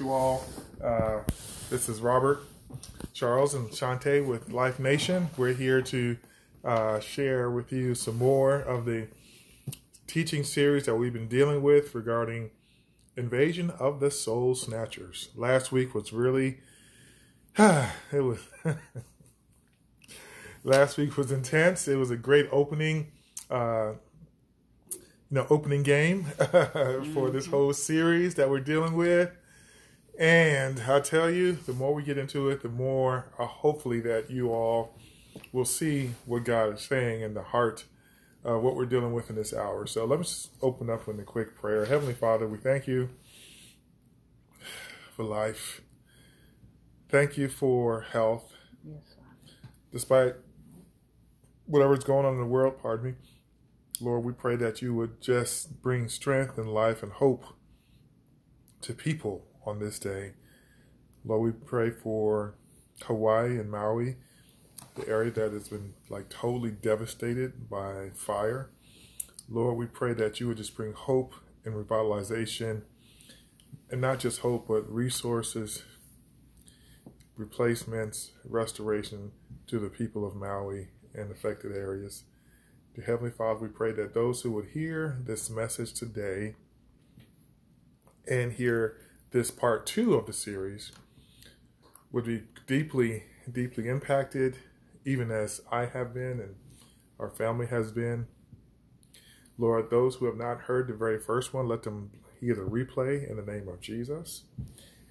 you all. Uh, this is Robert, Charles, and Shante with Life Nation. We're here to uh, share with you some more of the teaching series that we've been dealing with regarding invasion of the soul snatchers. Last week was really, it was, last week was intense. It was a great opening, uh, you know, opening game for this whole series that we're dealing with. And I tell you, the more we get into it, the more uh, hopefully that you all will see what God is saying in the heart of what we're dealing with in this hour. So let me just open up with a quick prayer. Heavenly Father, we thank you for life. Thank you for health. Yes, Despite whatever's going on in the world, pardon me, Lord, we pray that you would just bring strength and life and hope to people on this day. Lord, we pray for Hawaii and Maui, the area that has been like totally devastated by fire. Lord, we pray that you would just bring hope and revitalization, and not just hope, but resources, replacements, restoration to the people of Maui and affected areas. To Heavenly Father, we pray that those who would hear this message today and hear this part two of the series would be deeply, deeply impacted, even as I have been and our family has been. Lord, those who have not heard the very first one, let them hear the replay in the name of Jesus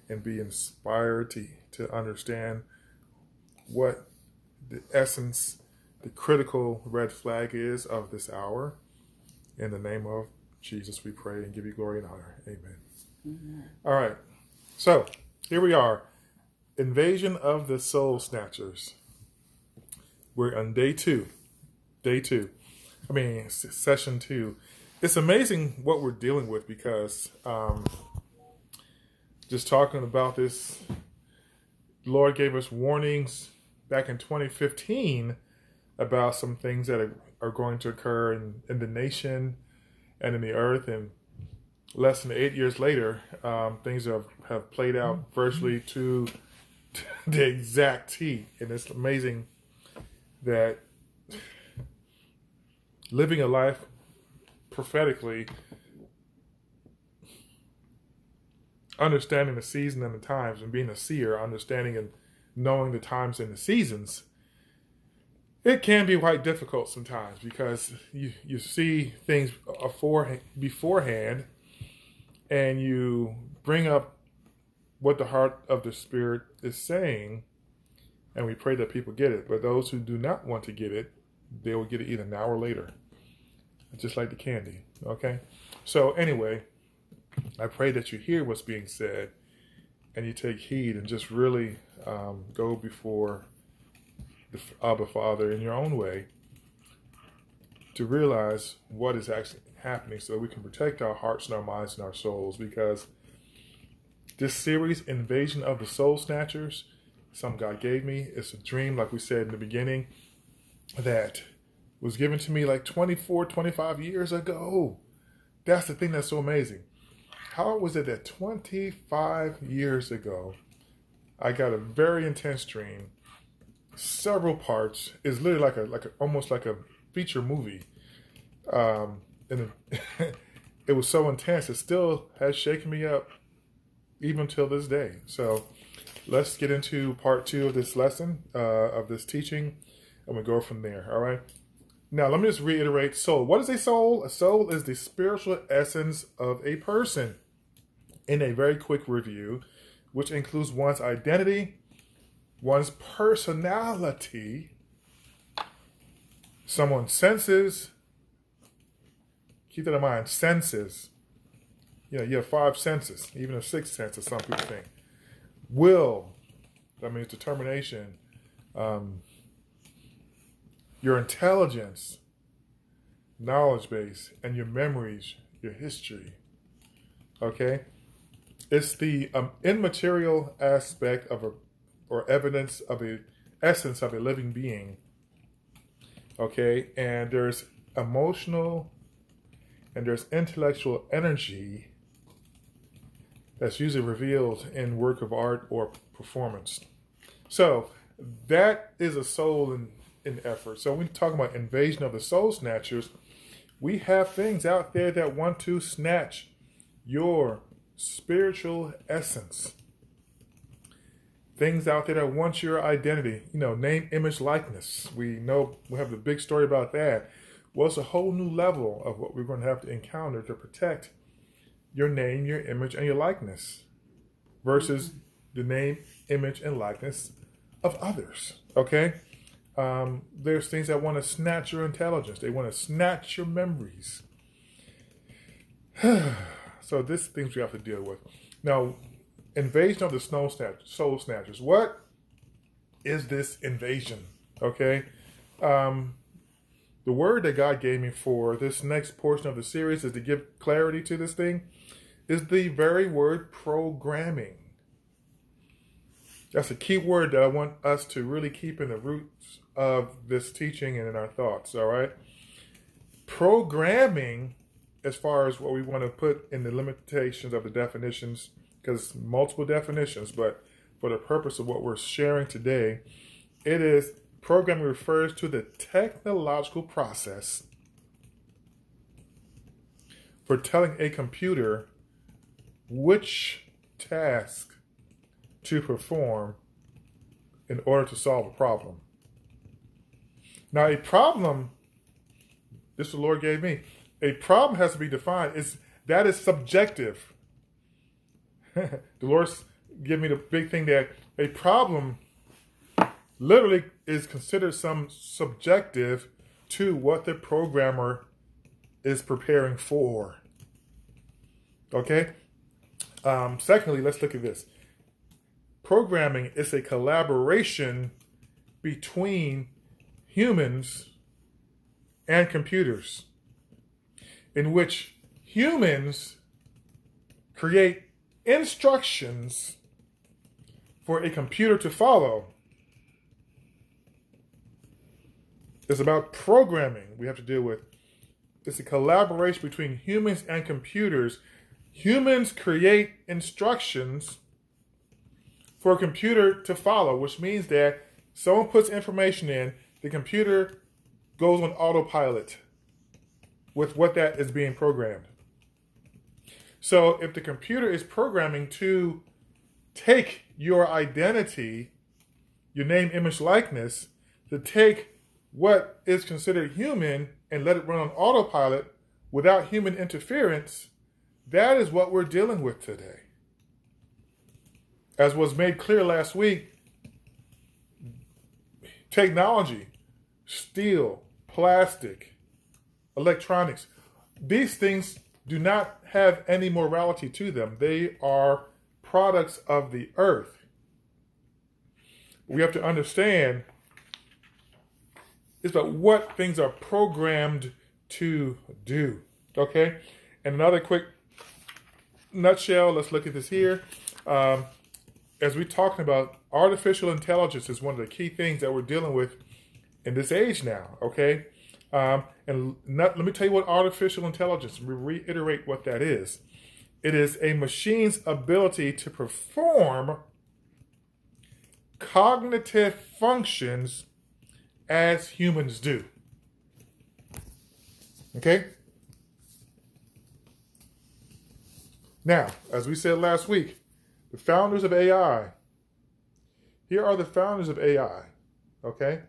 and be inspired to, to understand what the essence, the critical red flag is of this hour. In the name of Jesus, we pray and give you glory and honor. Amen. All right. So here we are. Invasion of the Soul Snatchers. We're on day two. Day two. I mean, session two. It's amazing what we're dealing with because um, just talking about this, Lord gave us warnings back in 2015 about some things that are, are going to occur in, in the nation and in the earth. And less than eight years later, um, things have, have played out virtually to, to the exact T. And it's amazing that living a life prophetically, understanding the season and the times, and being a seer, understanding and knowing the times and the seasons, it can be quite difficult sometimes because you, you see things afore, beforehand and you bring up what the heart of the Spirit is saying, and we pray that people get it. But those who do not want to get it, they will get it either now or later, just like the candy. Okay? So, anyway, I pray that you hear what's being said and you take heed and just really um, go before the Abba Father in your own way to realize what is actually happening so we can protect our hearts and our minds and our souls because this series, Invasion of the Soul Snatchers, something God gave me. It's a dream, like we said in the beginning, that was given to me like 24, 25 years ago. That's the thing that's so amazing. How was it that 25 years ago, I got a very intense dream, several parts. It's literally like a like a, almost like a feature movie. Um, and it, was so intense. It still has shaken me up even till this day. So let's get into part two of this lesson, uh, of this teaching, and we go from there. All right. Now, let me just reiterate soul. What is a soul? A soul is the spiritual essence of a person. In a very quick review, which includes one's identity, one's personality, someone's senses, keep that in mind, senses. You know, you have five senses, even a sixth sense, as some people think. Will, that means determination. Um, your intelligence, knowledge base, and your memories, your history. Okay? It's the um, immaterial aspect of a, or evidence of a essence of a living being. Okay? And there's emotional and there's intellectual energy that's usually revealed in work of art or performance. So that is a soul in, in effort. So when we talk about invasion of the soul snatchers, we have things out there that want to snatch your spiritual essence. Things out there that want your identity, you know, name, image, likeness. We know we have the big story about that. Well, it's a whole new level of what we're going to have to encounter to protect your name, your image, and your likeness versus the name, image, and likeness of others. Okay? Um, there's things that want to snatch your intelligence, they want to snatch your memories. so, this things we have to deal with. Now, invasion of the snow snatch, soul snatchers. What is this invasion? Okay? Um, the word that God gave me for this next portion of the series is to give clarity to this thing is the very word programming. That's a key word that I want us to really keep in the roots of this teaching and in our thoughts, all right? Programming, as far as what we want to put in the limitations of the definitions, because multiple definitions, but for the purpose of what we're sharing today, it is programming refers to the technological process for telling a computer which task to perform in order to solve a problem. Now, a problem, this the Lord gave me, a problem has to be defined. Is that is subjective. the Lord's give me the big thing that a problem literally is considered some subjective to what the programmer is preparing for. Okay? Um, secondly, let's look at this. Programming is a collaboration between humans and computers, in which humans create instructions for a computer to follow. It's about programming we have to deal with. It's a collaboration between humans and computers humans create instructions for a computer to follow, which means that someone puts information in, the computer goes on autopilot with what that is being programmed. So if the computer is programming to take your identity, your name, image, likeness, to take what is considered human and let it run on autopilot without human interference, that is what we're dealing with today. As was made clear last week, technology, steel, plastic, electronics, these things do not have any morality to them. They are products of the earth. We have to understand is about what things are programmed to do. Okay? And another quick nutshell, let's look at this here. Um, as we're talking about, artificial intelligence is one of the key things that we're dealing with in this age now, okay? Um, and not, let me tell you what artificial intelligence, reiterate what that is. It is a machine's ability to perform cognitive functions as humans do. Okay? Now, as we said last week, the founders of AI, here are the founders of AI, okay?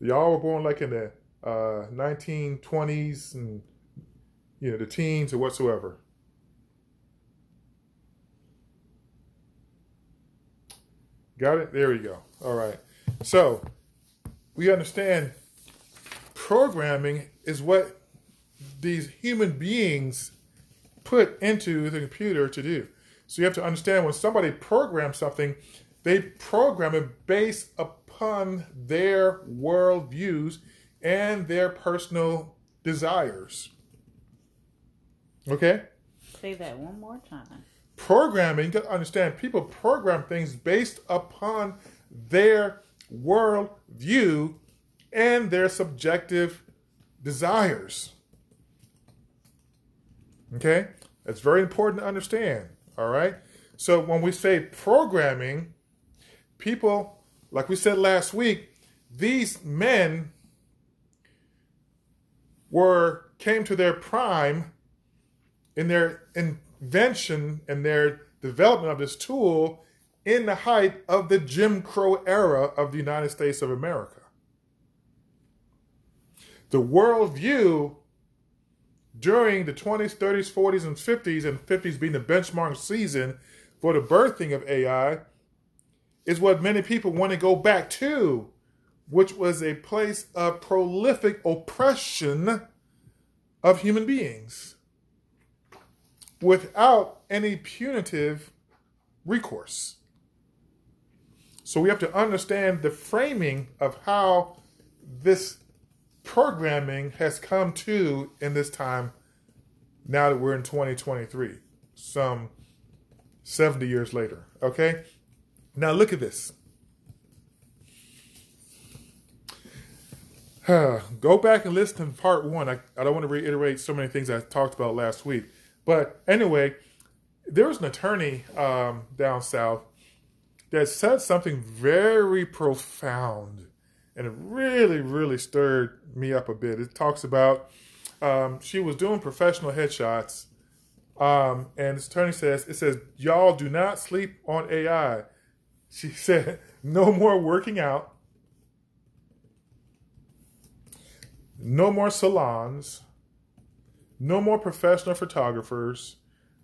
Y'all were born like in the uh, 1920s and, you know, the teens or whatsoever. Got it? There we go. All right. So, we understand programming is what these human beings put into the computer to do. So you have to understand when somebody programs something, they program it based upon their worldviews and their personal desires. Okay? Say that one more time. Programming, you got to understand, people program things based upon their worldview and their subjective desires. Okay? That's very important to understand. All right. So when we say programming, people, like we said last week, these men were came to their prime in their invention and their development of this tool in the height of the Jim Crow era of the United States of America. The worldview during the 20s, 30s, 40s, and 50s, and 50s being the benchmark season for the birthing of AI, is what many people want to go back to, which was a place of prolific oppression of human beings without any punitive recourse. So we have to understand the framing of how this programming has come to in this time now that we're in 2023, some 70 years later. Okay? Now look at this. Go back and listen to part one. I, I don't want to reiterate so many things I talked about last week. But anyway, there was an attorney um, down south that said something very profound and it really, really stirred me up a bit. It talks about um, she was doing professional headshots, um, and this attorney says, It says, Y'all do not sleep on AI. She said, No more working out, no more salons, no more professional photographers,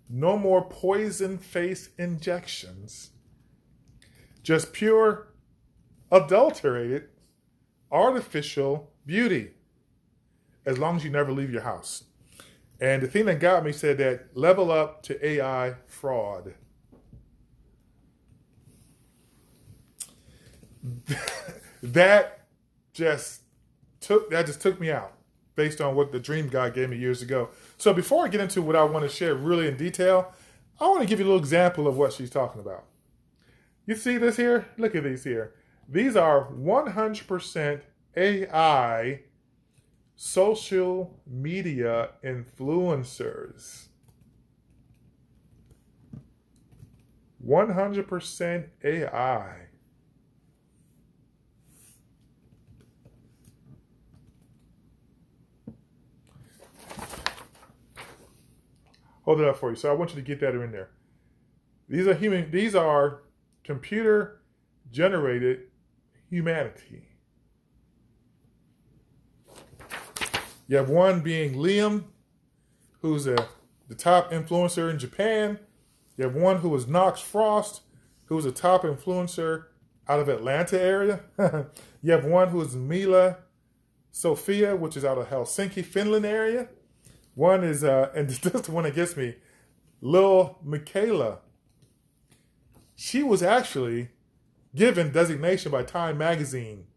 no more poison face injections just pure, adulterated, artificial beauty, as long as you never leave your house. And the thing that got me said that level up to AI fraud. that just took that just took me out based on what the dream guy gave me years ago. So before I get into what I want to share really in detail, I want to give you a little example of what she's talking about. You see this here? Look at these here. These are 100% AI social media influencers. 100% AI. Hold it up for you. So I want you to get that in there. These are human. These are computer generated humanity. You have one being Liam, who's a, the top influencer in Japan. You have one who is Knox Frost, who's a top influencer out of Atlanta area. you have one who is Milla Sofia, which is out of Helsinki, Finland area. One is, uh, and this is the one that gets me, Lil Miquela, she was actually given designation by Time Magazine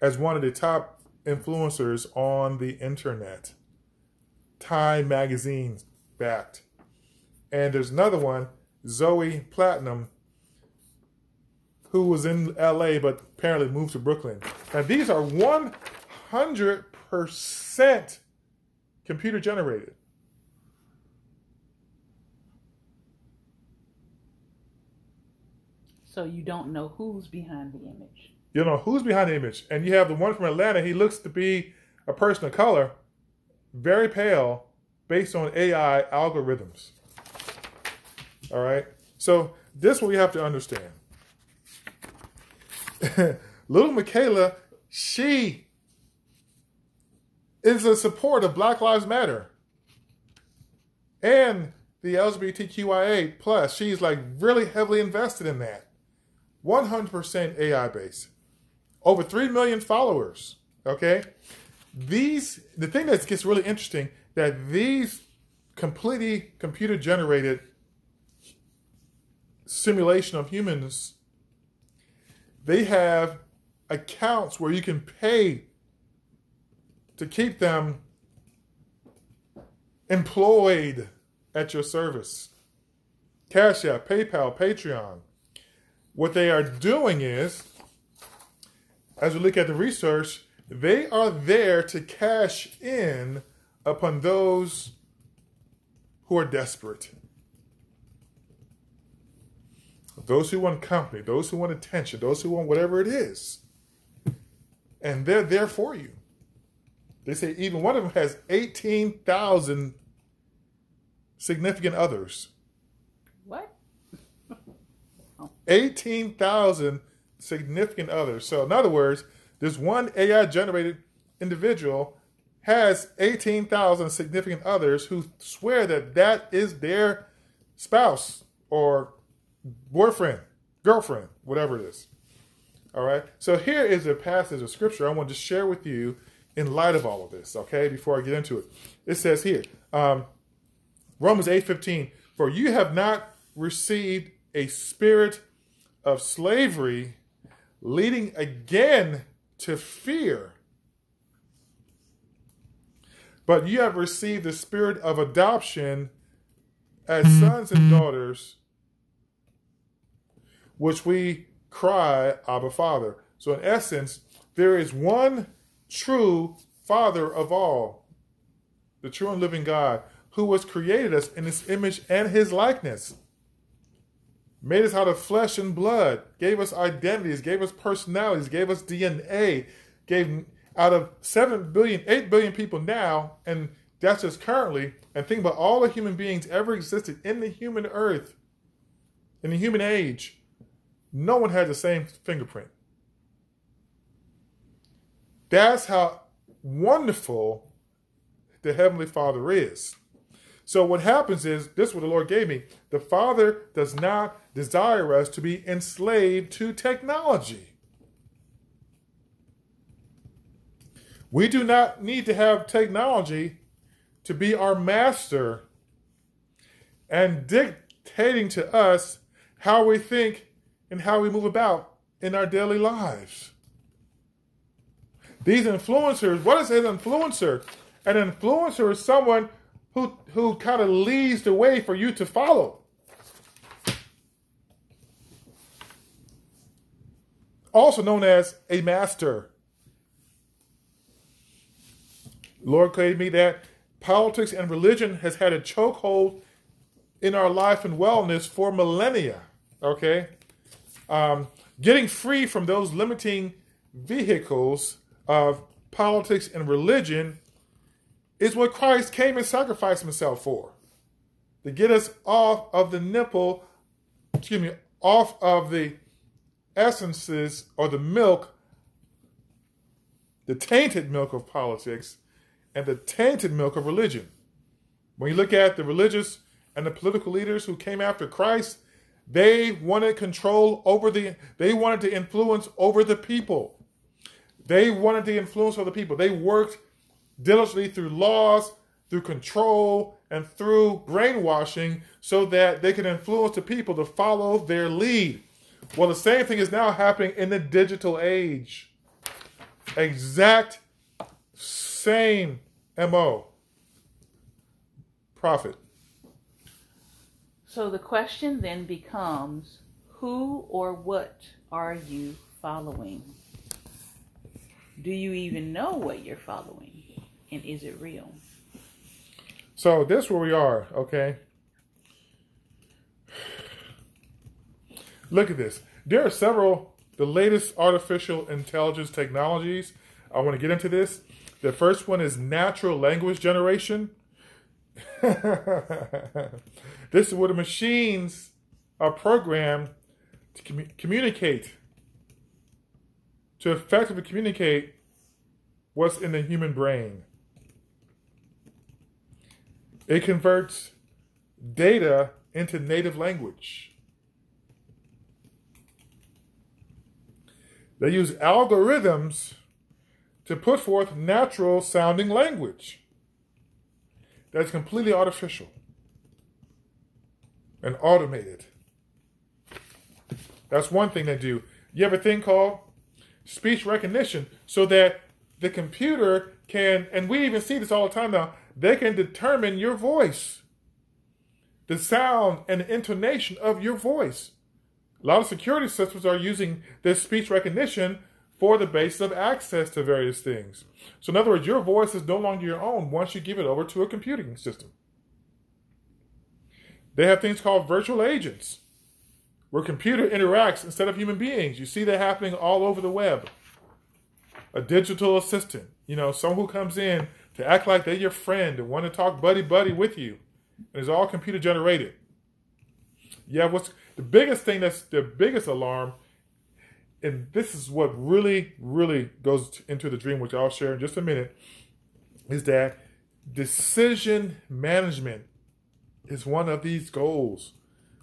as one of the top influencers on the internet. Time Magazine backed. And there's another one, Zoe Platinum, who was in LA but apparently moved to Brooklyn. Now these are 100% computer generated. So you don't know who's behind the image. You don't know who's behind the image. And you have the one from Atlanta. He looks to be a person of color, very pale, based on AI algorithms. All right. So this we have to understand. Little Miquela, she is a support of Black Lives Matter and the LGBTQIA plus. She's like really heavily invested in that. 100% AI based. Over 3 million followers. Okay? These, the thing that gets really interesting, that these completely computer generated simulation of humans, they have accounts where you can pay to keep them employed at your service. Cash App, PayPal, Patreon. What they are doing is, as we look at the research, they are there to cash in upon those who are desperate. Those who want company, those who want attention, those who want whatever it is. And they're there for you. They say even one of them has 18,000 significant others. What? 18,000 significant others. So, in other words, this one AI generated individual has 18,000 significant others who swear that that is their spouse or boyfriend, girlfriend, whatever it is. All right. So here is a passage of scripture I want to share with you in light of all of this. Okay. Before I get into it, it says here, um, Romans eight fifteen. For you have not received a spirit of slavery, leading again to fear, but you have received the spirit of adoption as hmm. sons and hmm. daughters which we cry, Abba Father. So, in essence, there is one true Father of all, the true and living God, who has created us in his image and his likeness, made us out of flesh and blood, gave us identities, gave us personalities, gave us DNA, gave out of 7 billion, 8 billion people now, and that's just currently, and think about all the human beings ever existed in the human earth, in the human age no one had the same fingerprint. That's how wonderful the Heavenly Father is. So, what happens is this is what the Lord gave me. The Father does not desire us to be enslaved to technology. We do not need to have technology to be our master and dictating to us how we think and how we move about in our daily lives. These influencers, what is an influencer? An influencer is someone who, who kind of leads the way for you to follow. Also known as a master. Lord gave me that politics and religion has had a chokehold in our life and wellness for millennia. Okay? um, getting free from those limiting vehicles of politics and religion is what Christ came and sacrificed himself for. To get us off of the nipple, excuse me, off of the essences or the milk, the tainted milk of politics and the tainted milk of religion. When you look at the religious and the political leaders who came after Christ, they wanted control over the, they wanted to influence over the people. They wanted to influence over the people. They worked diligently through laws, through control, and through brainwashing so that they can influence the people to follow their lead. Well, the same thing is now happening in the digital age. Exact same MO. Profit. So the question then becomes who or what are you following? Do you even know what you're following? And is it real? So this where we are, okay? Look at this. There are several the latest artificial intelligence technologies. I want to get into this. The first one is natural language generation. this is where the machines are programmed to com- communicate, to effectively communicate what's in the human brain. It converts data into native language. They use algorithms to put forth natural sounding language that's completely artificial and automated. That's one thing they do. You have a thing called speech recognition so that the computer can, and we even see this all the time now, they can determine your voice, the sound and the intonation of your voice. A lot of security systems are using this speech recognition for the basis of access to various things. So, in other words, your voice is no longer your own once you give it over to a computing system. They have things called virtual agents, where computer interacts instead of human beings. You see that happening all over the web. A digital assistant, you know, someone who comes in to act like they're your friend and want to talk buddy buddy with you, and it's all computer generated. Yeah, what's the biggest thing that's the biggest alarm, and this is what really, really goes into the dream, which I'll share in just a minute, is that decision management is one of these goals,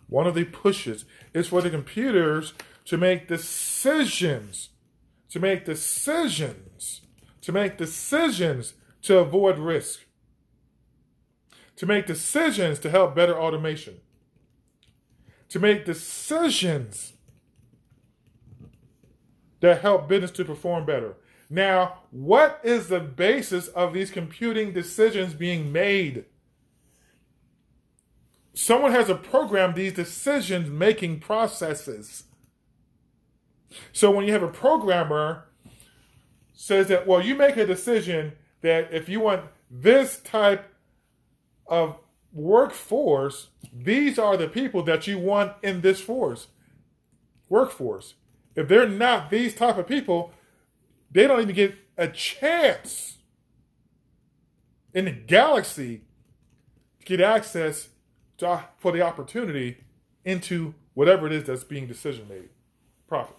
one of the pushes. It's for the computers to make decisions, to make decisions, to make decisions to avoid risk, to make decisions to help better automation, to make decisions that help business to perform better. Now, what is the basis of these computing decisions being made? Someone has to program these decision making processes. So when you have a programmer says that, well, you make a decision that if you want this type of workforce, these are the people that you want in this force, workforce. If they're not these type of people, they don't even get a chance in the galaxy to get access to, for the opportunity into whatever it is that's being decision made. Prophet.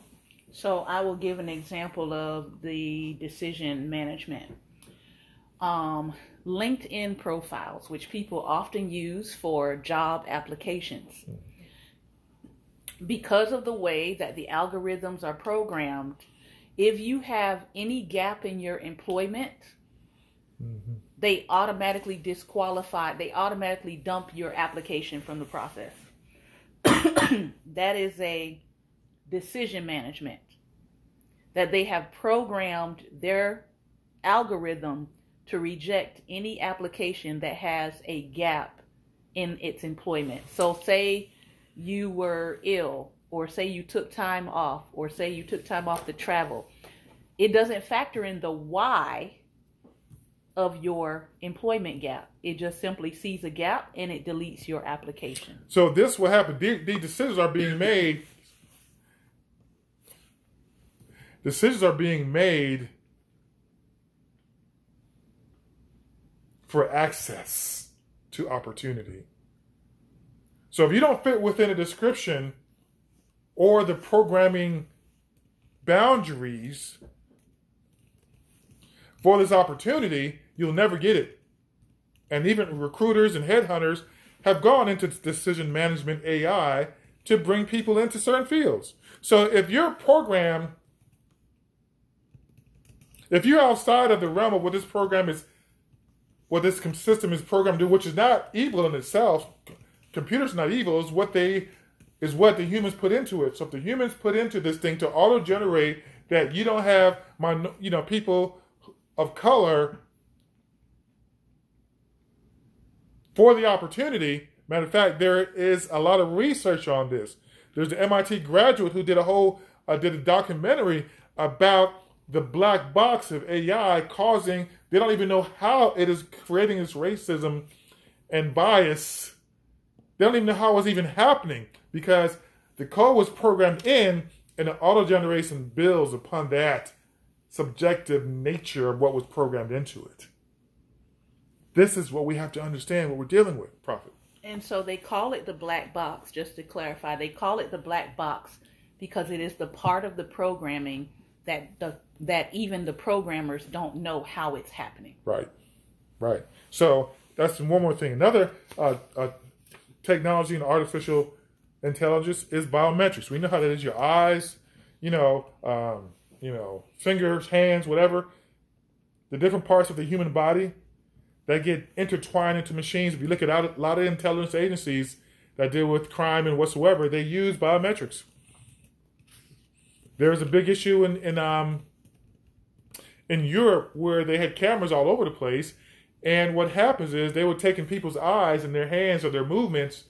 So I will give an example of the decision management. Um, LinkedIn profiles, which people often use for job applications. Because of the way that the algorithms are programmed, if you have any gap in your employment, mm-hmm. they automatically disqualify, they automatically dump your application from the process. that is a decision management that they have programmed their algorithm to reject any application that has a gap in its employment. So, say you were ill or say you took time off, or say you took time off to travel, it doesn't factor in the why of your employment gap. It just simply sees a gap and it deletes your application. So this will happen. These, these decisions are being made. Decisions are being made for access to opportunity. So if you don't fit within a description or the programming boundaries for this opportunity, you'll never get it. And even recruiters and headhunters have gone into decision management AI to bring people into certain fields. So if your program, if you're outside of the realm of what this program is, what this system is programmed to do, which is not evil in itself, computers not evil, is what they is what the humans put into it. So if the humans put into this thing to auto generate that you don't have my you know people of color for the opportunity. Matter of fact, there is a lot of research on this. There's an MIT graduate who did a whole uh, did a documentary about the black box of AI causing. They don't even know how it is creating this racism and bias. They don't even know how it's even happening because the code was programmed in and the auto generation builds upon that subjective nature of what was programmed into it. This is what we have to understand what we're dealing with, Prophet. And so they call it the black box, just to clarify. They call it the black box because it is the part of the programming that the that even the programmers don't know how it's happening. Right, right. So that's one more thing. Another uh, uh, technology and artificial intelligence is biometrics. We know how that is. Your eyes, you know, um, you know, fingers, hands, whatever, the different parts of the human body that get intertwined into machines. If you look at a lot of intelligence agencies that deal with crime and whatsoever, they use biometrics. There's a big issue in in um in Europe where they had cameras all over the place, and what happens is they were taking people's eyes and their hands or their movements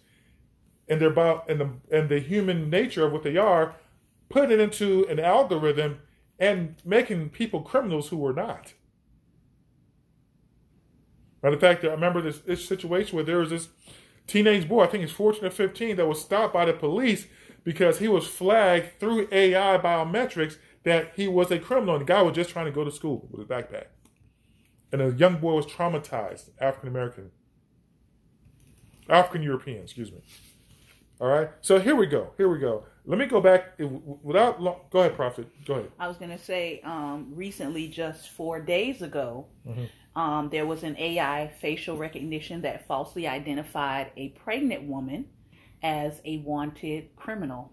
and their bio, and the and the human nature of what they are, putting it into an algorithm and making people criminals who were not. Matter of fact, I remember this, this situation where there was this teenage boy, I think he's 14 or 15, that was stopped by the police because he was flagged through AI biometrics that he was a criminal. And the guy was just trying to go to school with a backpack. And the young boy was traumatized, African American, African European, excuse me. All right. So here we go. Here we go. Let me go back without. Long, go ahead, Prophet. Go ahead. I was going to say, um, recently, just four days ago, mm-hmm. um, there was an AI facial recognition that falsely identified a pregnant woman as a wanted criminal,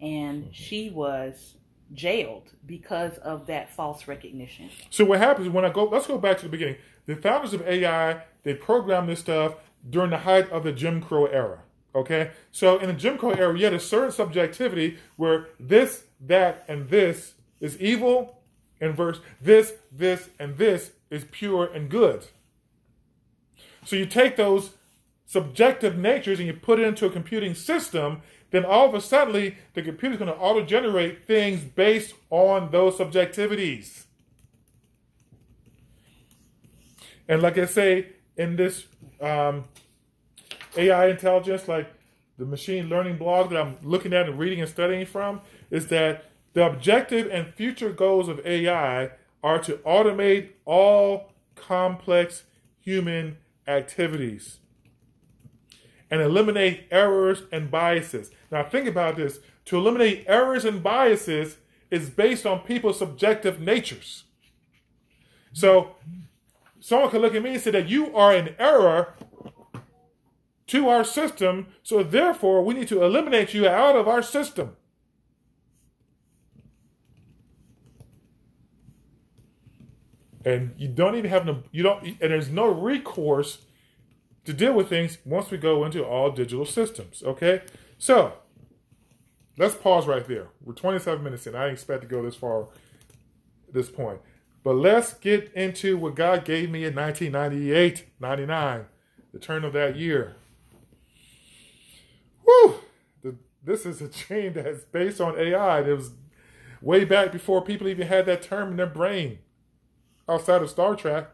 and mm-hmm. she was jailed because of that false recognition. So what happens when I go? Let's go back to the beginning. The founders of AI they programmed this stuff during the height of the Jim Crow era. Okay, so in the Jim Crow era, you had a certain subjectivity where this, that, and this is evil, and verse this, this, and this is pure and good. So you take those subjective natures and you put it into a computing system, then all of a sudden the computer is going to auto generate things based on those subjectivities. And like I say in this um, AI intelligence, like the machine learning blog that I'm looking at and reading and studying from, is that the objective and future goals of AI are to automate all complex human activities and eliminate errors and biases. Now, think about this to eliminate errors and biases is based on people's subjective natures. So, someone could look at me and say that you are an error to our system, so therefore we need to eliminate you out of our system. And you don't even have no, you don't, and there's no recourse to deal with things once we go into all digital systems. Okay, so let's pause right there. We're 27 minutes in. I didn't expect to go this far this point. But let's get into what God gave me in 1998, 99, the turn of that year. Whew! The, this is a chain that's based on AI. It was way back before people even had that term in their brain outside of Star Trek,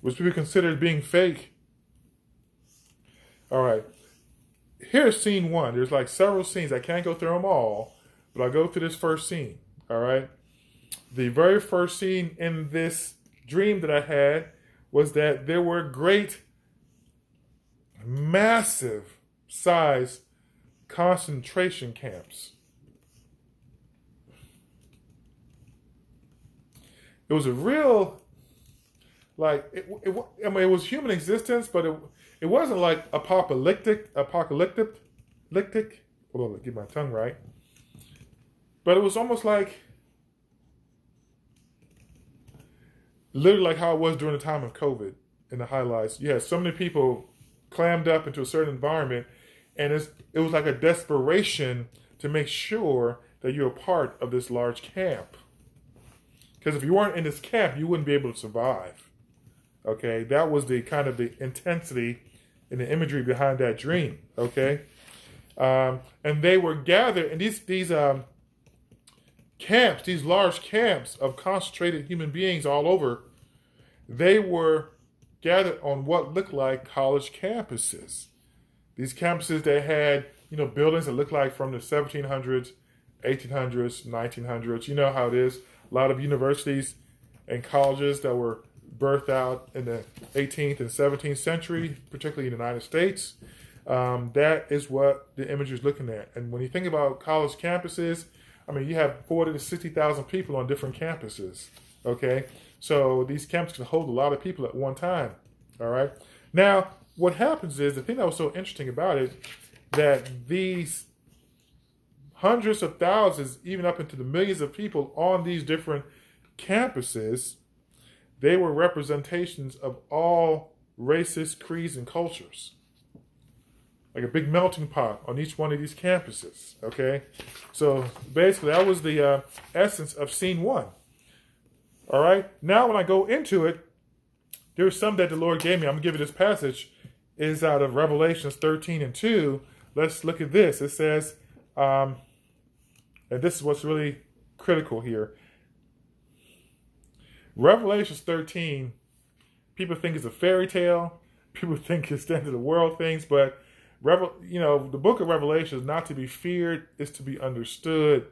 which people considered being fake. All right. Here's scene one. There's like several scenes. I can't go through them all, but I'll go through this first scene. All right. The very first scene in this dream that I had was that there were great massive size concentration camps. It was a real, like, it, it, I mean, it was human existence, but it, it wasn't like apocalyptic, apocalyptic, lictic. Hold on, get my tongue right. But it was almost like, literally like how it was during the time of COVID in the highlights. You had so many people clammed up into a certain environment, and it was like a desperation to make sure that you're a part of this large camp. Because if you weren't in this camp, you wouldn't be able to survive. Okay, that was the kind of the intensity and the imagery behind that dream. Okay, um, and they were gathered, in these these um, camps, these large camps of concentrated human beings all over, they were gathered on what looked like college campuses. These campuses that had, you know, buildings that looked like from the 1700s, 1800s, 1900s. You know how it is. A lot of universities and colleges that were birthed out in the 18th and 17th century, particularly in the United States. Um, that is what the image is looking at. And when you think about college campuses, I mean, you have 40 to 60,000 people on different campuses. Okay. So these camps can hold a lot of people at one time. All right. Now, what happens is the thing that was so interesting about it that these hundreds of thousands, even up into the millions of people on these different campuses, they were representations of all races, creeds, and cultures. Like a big melting pot on each one of these campuses. Okay, so basically that was the uh, essence of scene one. All right. Now, when I go into it, there's some that the Lord gave me. I'm going to give you this passage. is out of Revelations 13 and 2. Let's look at this. It says, um, and this is what's really critical here. Revelations 13, people think it's a fairy tale. people think it's the end of the world things, but Revel, you know, the book of Revelation is not to be feared, it's to be understood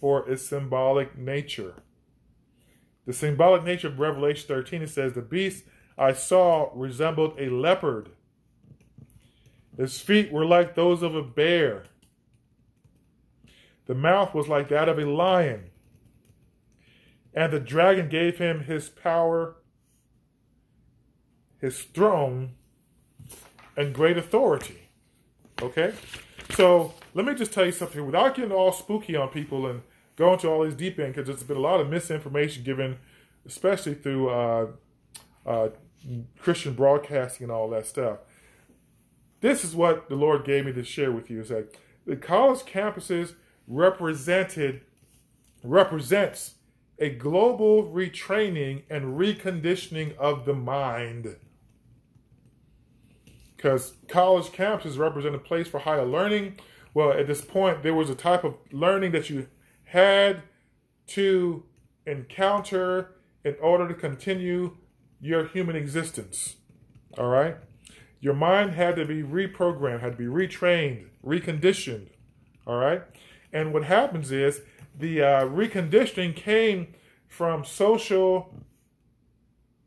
for its symbolic nature. The symbolic nature of Revelation 13, it says, The beast I saw resembled a leopard. His feet were like those of a bear. The mouth was like that of a lion. And the dragon gave him his power, his throne, and great authority. Okay? So let me just tell you something without getting all spooky on people and going to all these deep end, because there's been a lot of misinformation given, especially through uh, uh, Christian broadcasting and all that stuff. This is what the Lord gave me to share with you: is that the college campuses represented represents a global retraining and reconditioning of the mind. Because college campuses represent a place for higher learning. Well, at this point, there was a type of learning that you had to encounter in order to continue your human existence. All right? Your mind had to be reprogrammed, had to be retrained, reconditioned. All right? And what happens is the uh, reconditioning came from social,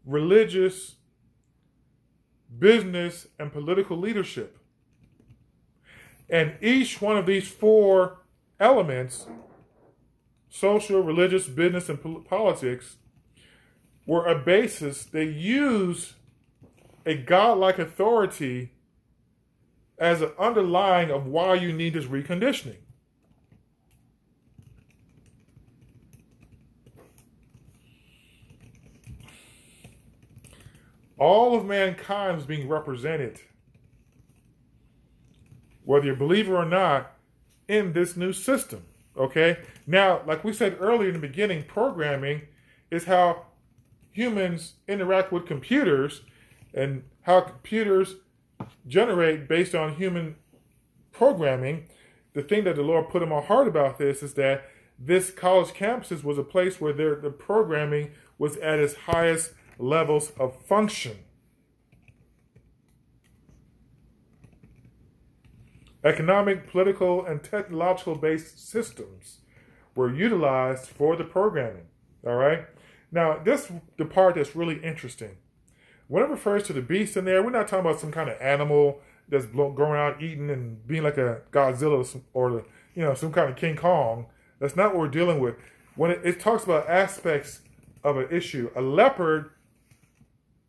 religious, business, and political leadership. And each one of these four elements social, religious, business, and politics were a basis. They use a godlike authority as an underlying of why you need this reconditioning. All of mankind is being represented, whether you believe it or not, in this new system. Okay? Now, like we said earlier in the beginning, programming is how humans interact with computers and how computers generate based on human programming. The thing that the Lord put in my heart about this is that this college campuses was a place where their, the programming was at its highest levels of function. Economic, political, and technological based systems were utilized for the programming. All right. Now, this the part that's really interesting. When it refers to the beast in there, we're not talking about some kind of animal that's going around eating and being like a Godzilla or you know some kind of King Kong. That's not what we're dealing with. When it, it talks about aspects of an issue, a leopard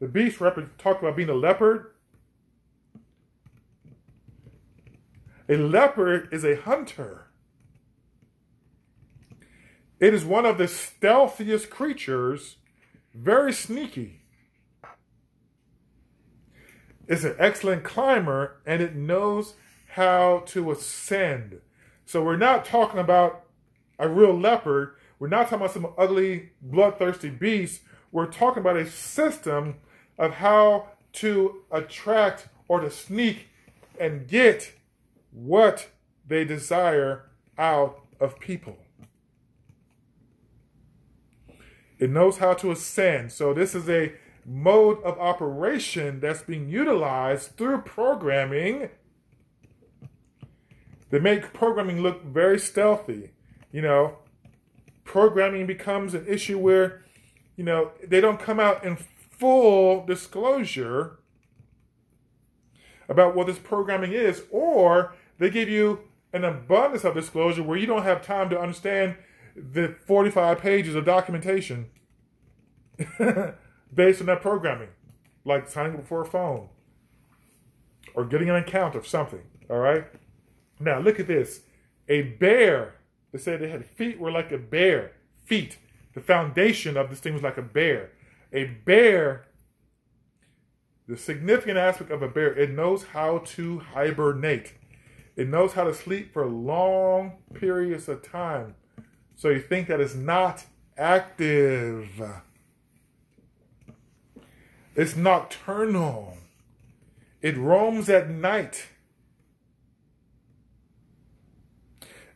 the beast talked about being a leopard. A leopard is a hunter. It is one of the stealthiest creatures, very sneaky. It's an excellent climber and it knows how to ascend. So we're not talking about a real leopard. We're not talking about some ugly, bloodthirsty beast. We're talking about a system of how to attract or to sneak and get what they desire out of people. It knows how to ascend. So, this is a mode of operation that's being utilized through programming. They make programming look very stealthy. You know, programming becomes an issue where, you know, they don't come out in full disclosure about what this programming is, or they give you an abundance of disclosure where you don't have time to understand the 45 pages of documentation based on that programming, like signing up for a phone or getting an account of something. All right. Now look at this: a bear. They said they had feet were like a bear. Feet. The foundation of this thing was like a bear. A bear, the significant aspect of a bear, it knows how to hibernate. It knows how to sleep for long periods of time. So you think that it's not active. It's nocturnal. It roams at night.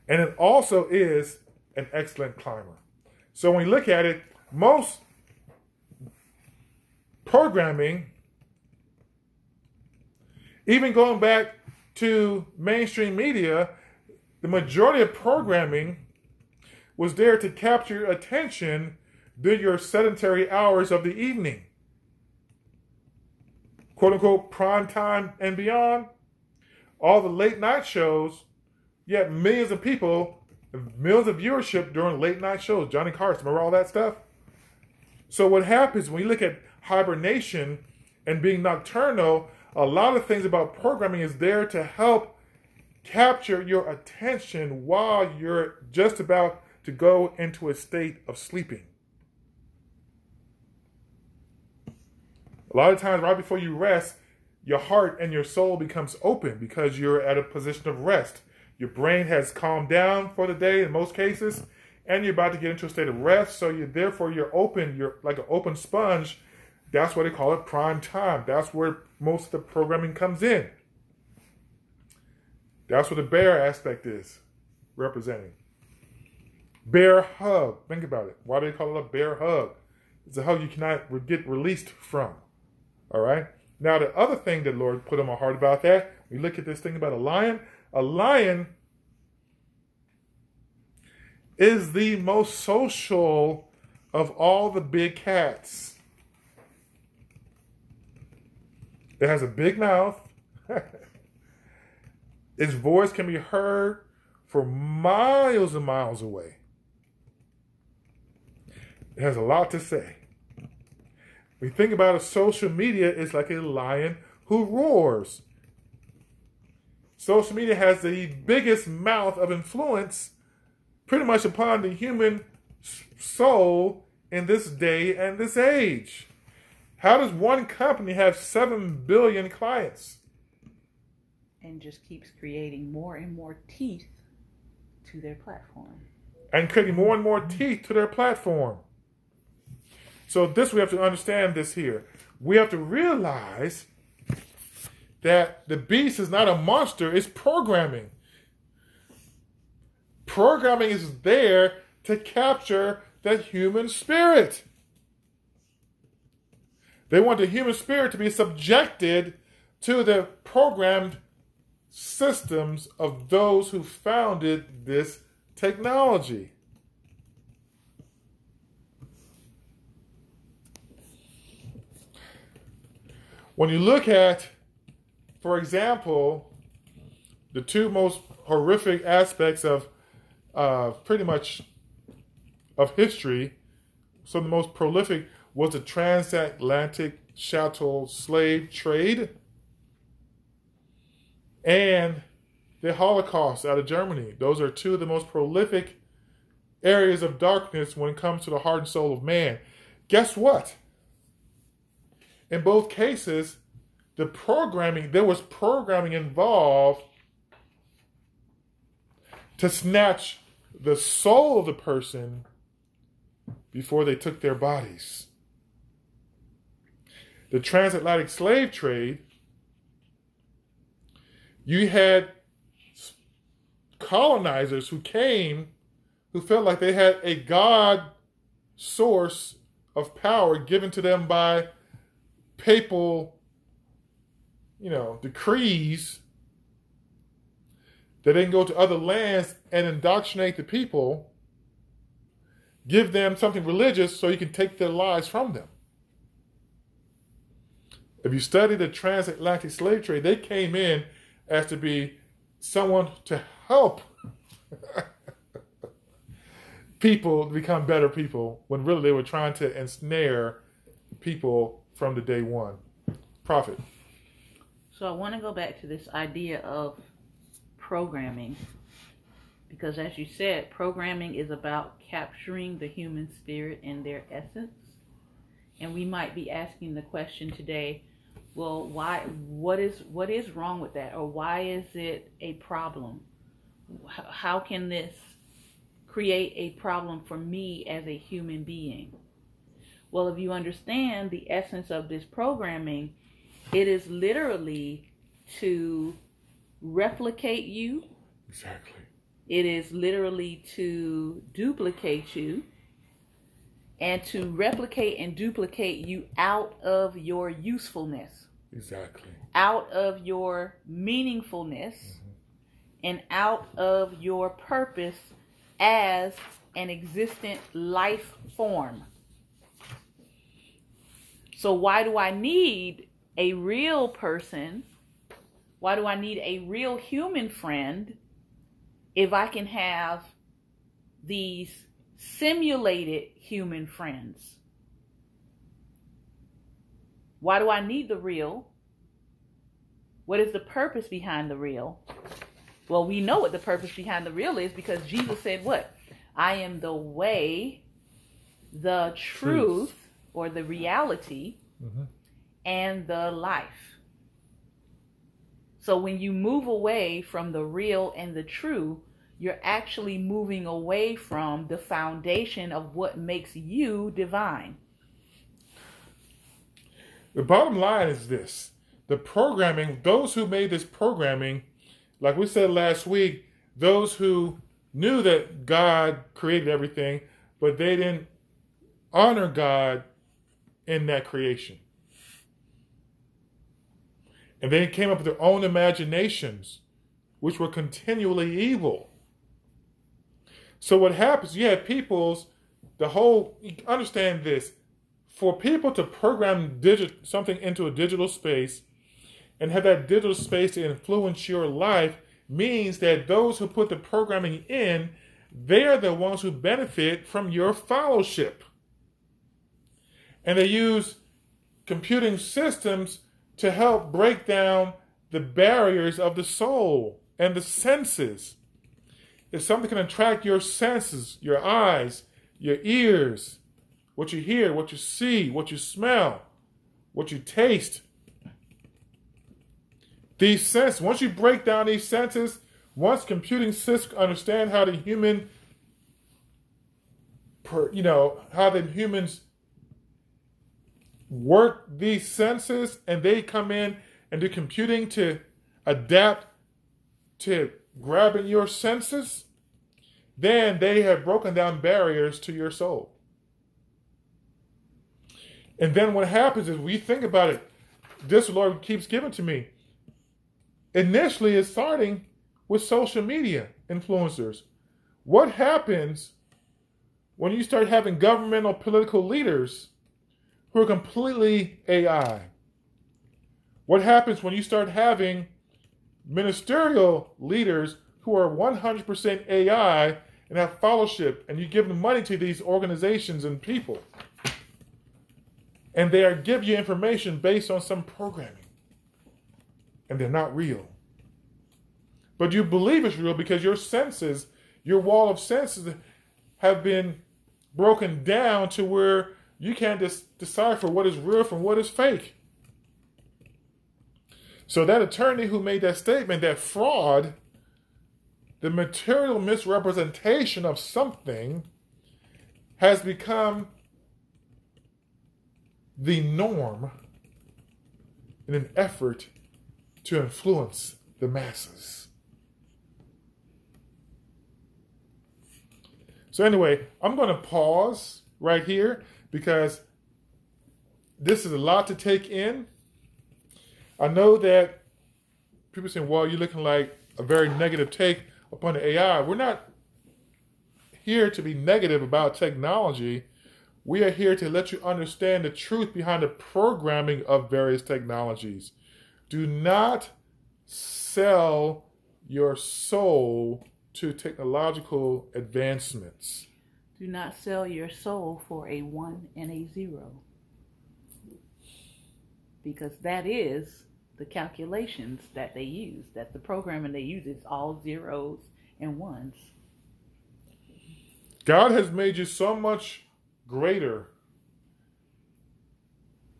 And it also is an excellent climber. So when you look at it, most programming Even going back to mainstream media, the majority of programming was there to capture attention during your sedentary hours of the evening. Quote unquote prime time and beyond. All the late night shows, yet millions of people, millions of viewership during late night shows. Johnny Carson, remember all that stuff? So what happens when you look at hibernation and being nocturnal, a lot of things about programming is there to help capture your attention while you're just about to go into a state of sleeping. A lot of times, right before you rest, your heart and your soul becomes open because you're at a position of rest. Your brain has calmed down for the day in most cases, and you're about to get into a state of rest. So you therefore you're open, you're like an open sponge. That's why they call it prime time. That's where most of the programming comes in. That's what the bear aspect is representing. Bear hug. Think about it. Why do they call it a bear hug? It's a hug you cannot get released from. All right. Now, the other thing that Lord put on my heart about that, we look at this thing about a lion. A lion is the most social of all the big cats. It has a big mouth. its voice can be heard for miles and miles away. It has a lot to say. We think about it, social media is like a lion who roars. Social media has the biggest mouth of influence pretty much upon the human soul in this day and this age. How does one company have 7 billion clients? And just keeps creating more and more teeth to their platform. And creating more and more teeth to their platform. So this we have to understand this here. We have to realize that the beast is not a monster, it's programming. Programming is there to capture the human spirit. They want the human spirit to be subjected to the programmed systems of those who founded this technology. When you look at, for example, the two most horrific aspects of uh, pretty much of history, some of the most prolific was the transatlantic chattel slave trade and the Holocaust out of Germany. Those are two of the most prolific areas of darkness when it comes to the heart and soul of man. Guess what? in both cases, the programming, there was programming involved to snatch the soul of the person before they took their bodies. The transatlantic slave trade, you had colonizers who came who felt like they had a God source of power given to them by papal, you know, decrees that they can go to other lands and indoctrinate the people, give them something religious so you can take their lives from them. If you study the transatlantic slave trade, they came in as to be someone to help people become better people when really they were trying to ensnare people from the day one. Profit. So I want to go back to this idea of programming because as you said, programming is about capturing the human spirit and their essence. And we might be asking the question today, well, why what is what is wrong with that or why is it a problem? How can this create a problem for me as a human being? Well, if you understand the essence of this programming, it is literally to replicate you. Exactly. It is literally to duplicate you and to replicate and duplicate you out of your usefulness. Exactly. out of your meaningfulness mm-hmm. and out of your purpose as an existent life form. So, why do I need a real person? Why do I need a real human friend if I can have these simulated human friends? Why do I need the real? What is the purpose behind the real? Well, we know what the purpose behind the real is because Jesus said, What? I am the way, the truth, truth. or the reality, mm-hmm. and the life. So when you move away from the real and the true, you're actually moving away from the foundation of what makes you divine. The bottom line is this the programming, those who made this programming, like we said last week, those who knew that God created everything, but they didn't honor God in that creation. And they came up with their own imaginations, which were continually evil. So what happens, you have people's, the whole, understand this, for people to program digit, something into a digital space and have that digital space to influence your life means that those who put the programming in, they are the ones who benefit from your fellowship. And they use computing systems to help break down the barriers of the soul and the senses. If something can attract your senses, your eyes, your ears, what you hear, what you see, what you smell, what you taste. These senses, once you break down these senses, once computing systems understand how the human, per, you know, how the humans work these senses and they come in and do computing to adapt to grabbing your senses, then they have broken down barriers to your soul. And then what happens is we think about it. This Lord keeps giving to me. Initially, it's starting with social media influencers. What happens when you start having governmental political leaders who are completely AI? What happens when you start having ministerial leaders who are 100% AI and have fellowship and you give them money to these organizations and people? and they are give you information based on some programming. And they're not real. But you believe it's real because your senses, your wall of senses have been broken down to where you can't dis- decipher what is real from what is fake. So that attorney who made that statement, that fraud, the material misrepresentation of something has become the norm in an effort to influence the masses. So, anyway, I'm going to pause right here because this is a lot to take in. I know that people saying, well, you're looking like a very negative take upon the AI. We're not here to be negative about technology we are here to let you understand the truth behind the programming of various technologies. Do not sell your soul to technological advancements. Do not sell your soul for a one and a zero. Because that is the calculations that they use, that the programming they use is all zeros and ones. God has made you so much greater.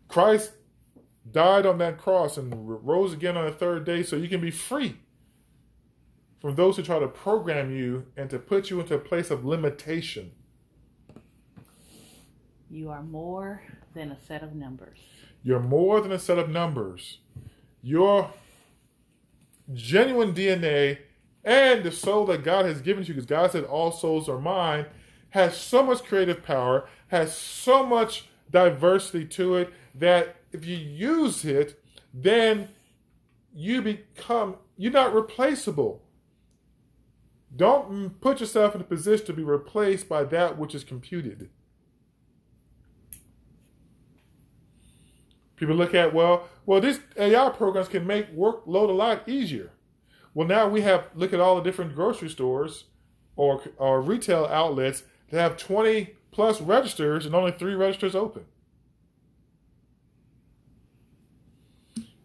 Christ died on that cross and rose again on the third day so you can be free from those who try to program you and to put you into a place of limitation. You are more than a set of numbers. You're more than a set of numbers. Your genuine DNA and the soul that God has given to you, because God said all souls are mine, has so much creative power, has so much diversity to it that if you use it, then you become you're not replaceable. Don't put yourself in a position to be replaced by that which is computed. People look at, well, well, these AI programs can make workload a lot easier. Well, now we have look at all the different grocery stores or or retail outlets that have 20 plus registers and only three registers open.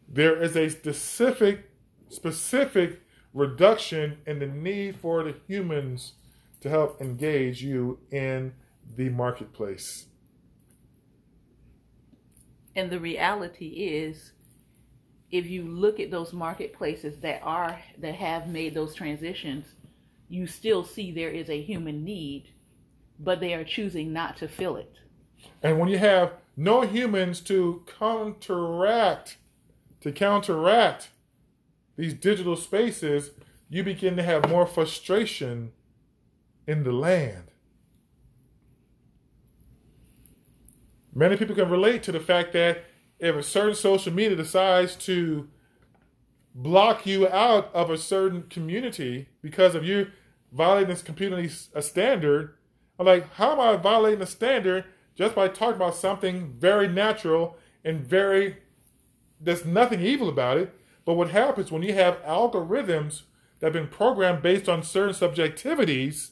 There is a specific specific reduction in the need for the humans to help engage you in the marketplace. And the reality is if you look at those marketplaces that are that have made those transitions, you still see there is a human need, but they are choosing not to fill it. And when you have no humans to counteract to counteract these digital spaces, you begin to have more frustration in the land. Many people can relate to the fact that if a certain social media decides to block you out of a certain community because of you violating this community a standard, I'm like, how am I violating a standard just by talking about something very natural and very there's nothing evil about it. But what happens when you have algorithms that have been programmed based on certain subjectivities,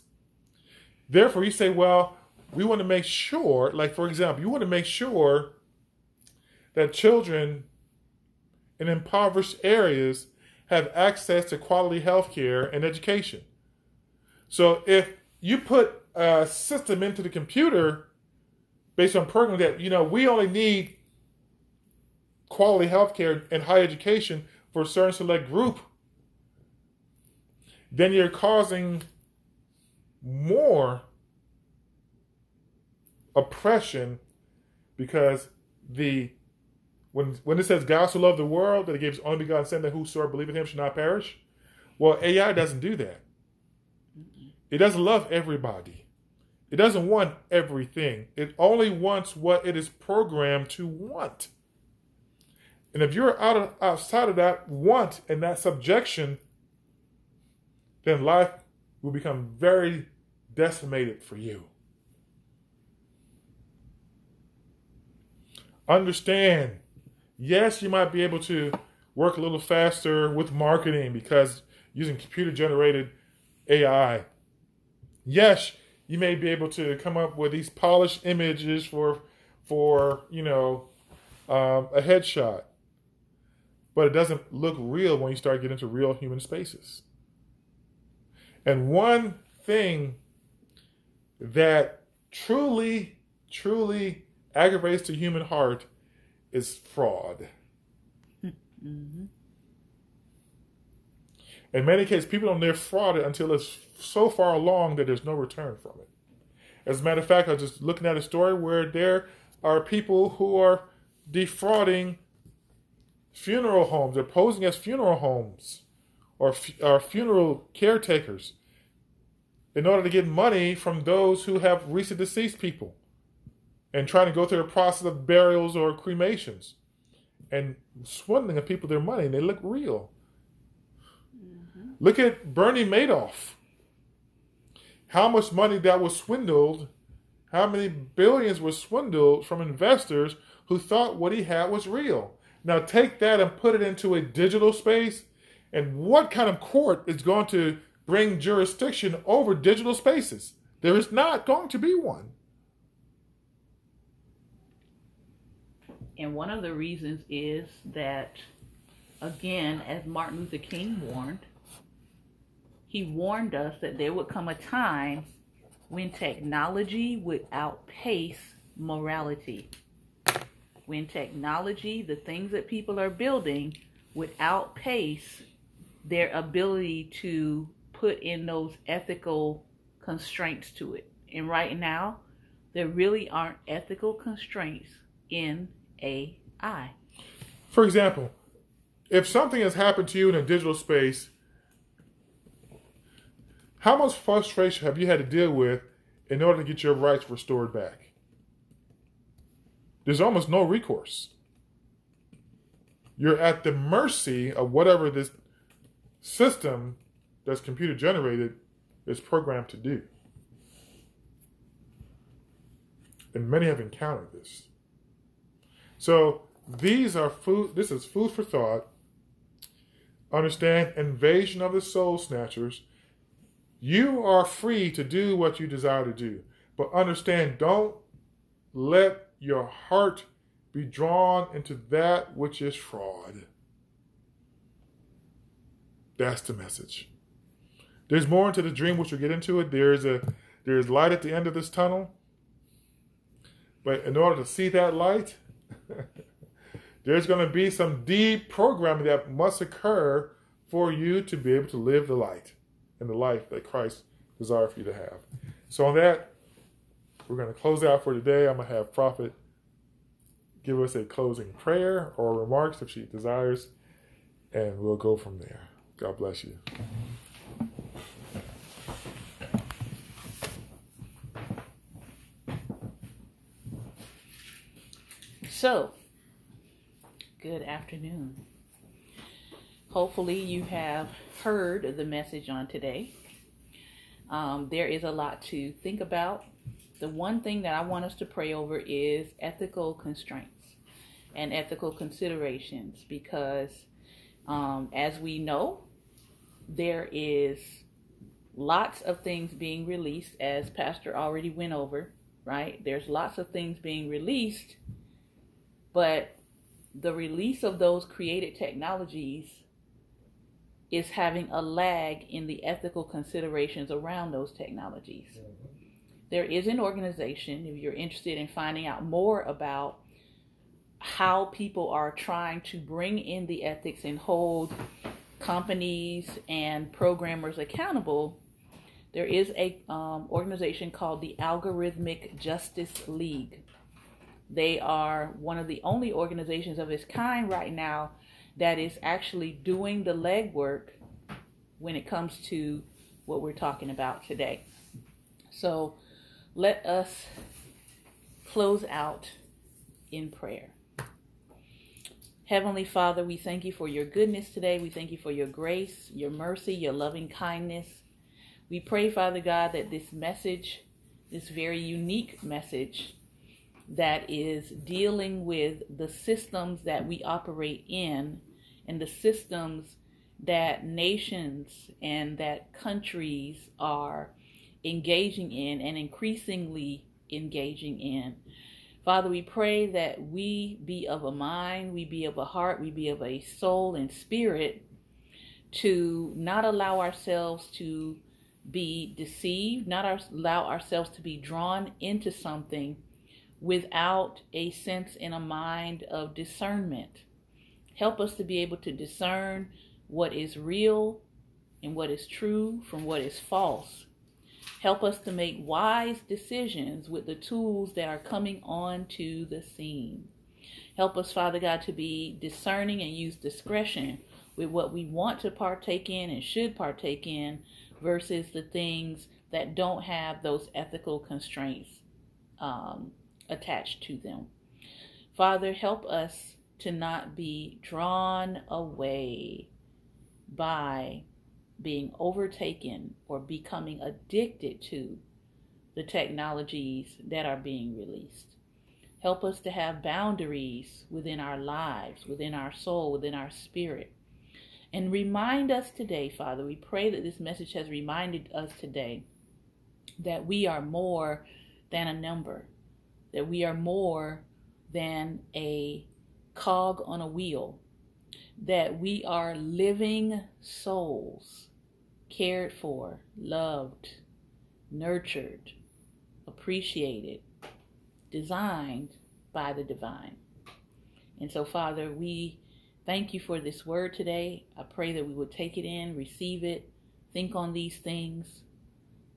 therefore you say, well, we want to make sure, like for example, you want to make sure that children in impoverished areas have access to quality health care and education. So if you put a system into the computer based on program that, you know, we only need quality health care and high education for a certain select group, then you're causing more oppression because the when when it says God so loved the world that he gave his only begotten son that whosoever in him should not perish, well AI doesn't do that. It doesn't love everybody. It doesn't want everything. It only wants what it is programmed to want. And if you're out of, outside of that want and that subjection, then life will become very decimated for you. Understand yes, you might be able to work a little faster with marketing because using computer generated AI. Yes, you may be able to come up with these polished images for for you know um, a headshot, but it doesn't look real when you start getting into real human spaces. And one thing that truly, truly aggravates the human heart is fraud. Mm-hmm. In many cases, people don't defraud it until it's so far along that there's no return from it. As a matter of fact, I was just looking at a story where there are people who are defrauding funeral homes, they're posing as funeral homes or, or funeral caretakers in order to get money from those who have recent deceased people and trying to go through the process of burials or cremations and swindling of people their money and they look real. Mm-hmm. Look at Bernie Madoff. How much money that was swindled, how many billions were swindled from investors who thought what he had was real. Now take that and put it into a digital space, and what kind of court is going to bring jurisdiction over digital spaces? There is not going to be one. And one of the reasons is that, again, as Martin Luther King warned, he warned us that there would come a time when technology would outpace morality. When technology, the things that people are building, would outpace their ability to put in those ethical constraints to it. And right now, there really aren't ethical constraints in AI. For example, if something has happened to you in a digital space, how much frustration have you had to deal with in order to get your rights restored back? There's almost no recourse. you're at the mercy of whatever this system that's computer generated is programmed to do. And many have encountered this. So these are food, this is food for thought. Understand invasion of the soul snatchers. You are free to do what you desire to do. But understand, don't let your heart be drawn into that which is fraud. That's the message. There's more into the dream which we'll get into it. There's a there's light at the end of this tunnel. But in order to see that light, there's going to be some deep programming that must occur for you to be able to live the light and the life that Christ desires for you to have. So on that, we're going to close out for today. I'm going to have Prophet give us a closing prayer or remarks if she desires, and we'll go from there. God bless you. So, good afternoon. Hopefully, you have heard the message on today. Um, there is a lot to think about. The one thing that I want us to pray over is ethical constraints and ethical considerations because, um, as we know, there is lots of things being released, as Pastor already went over, right? There's lots of things being released but the release of those created technologies is having a lag in the ethical considerations around those technologies. Mm-hmm. There is an organization, if you're interested in finding out more about how people are trying to bring in the ethics and hold companies and programmers accountable, there is a um, organization called the Algorithmic Justice League. They are one of the only organizations of its kind right now that is actually doing the legwork when it comes to what we're talking about today. So let us close out in prayer. Heavenly Father, we thank you for your goodness today. We thank you for your grace, your mercy, your loving kindness. We pray, Father God, that this message, this very unique message, that is dealing with the systems that we operate in and the systems that nations and that countries are engaging in and increasingly engaging in. Father, we pray that we be of a mind, we be of a heart, we be of a soul and spirit to not allow ourselves to be deceived, not allow ourselves to be drawn into something without a sense and a mind of discernment. Help us to be able to discern what is real and what is true from what is false. Help us to make wise decisions with the tools that are coming onto the scene. Help us, Father God, to be discerning and use discretion with what we want to partake in and should partake in versus the things that don't have those ethical constraints um, attached to them. Father, help us to not be drawn away by being overtaken or becoming addicted to the technologies that are being released. Help us to have boundaries within our lives, within our soul, within our spirit. And remind us today, Father, we pray that this message has reminded us today that we are more than a number, that we are more than a cog on a wheel, that we are living souls, cared for, loved, nurtured, appreciated, designed by the divine. And so, Father, we thank you for this word today. I pray that we would take it in, receive it, think on these things,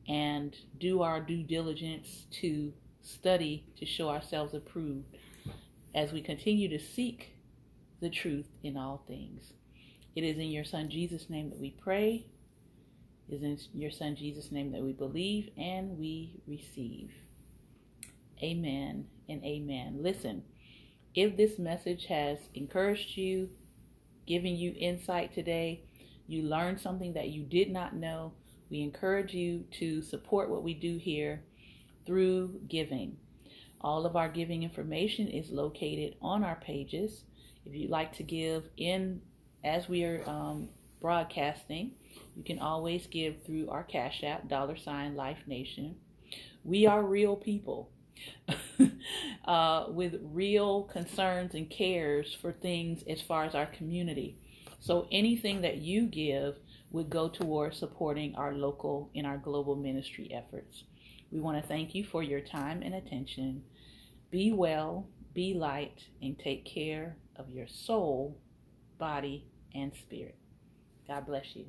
and do our due diligence to study to show ourselves approved as we continue to seek the truth in all things. It is in your Son Jesus' name that we pray. It is in your Son Jesus' name that we believe and we receive. Amen and amen. Listen, if this message has encouraged you, given you insight today. You learned something that you did not know. We encourage you to support what we do here through giving. All of our giving information is located on our pages. If you'd like to give in as we are um, broadcasting, you can always give through our Cash App, dollar sign Life Nation. We are real people uh, with real concerns and cares for things as far as our community. So anything that you give would go towards supporting our local and our global ministry efforts. We want to thank you for your time and attention. Be well, be light, and take care of your soul, body, and spirit. God bless you.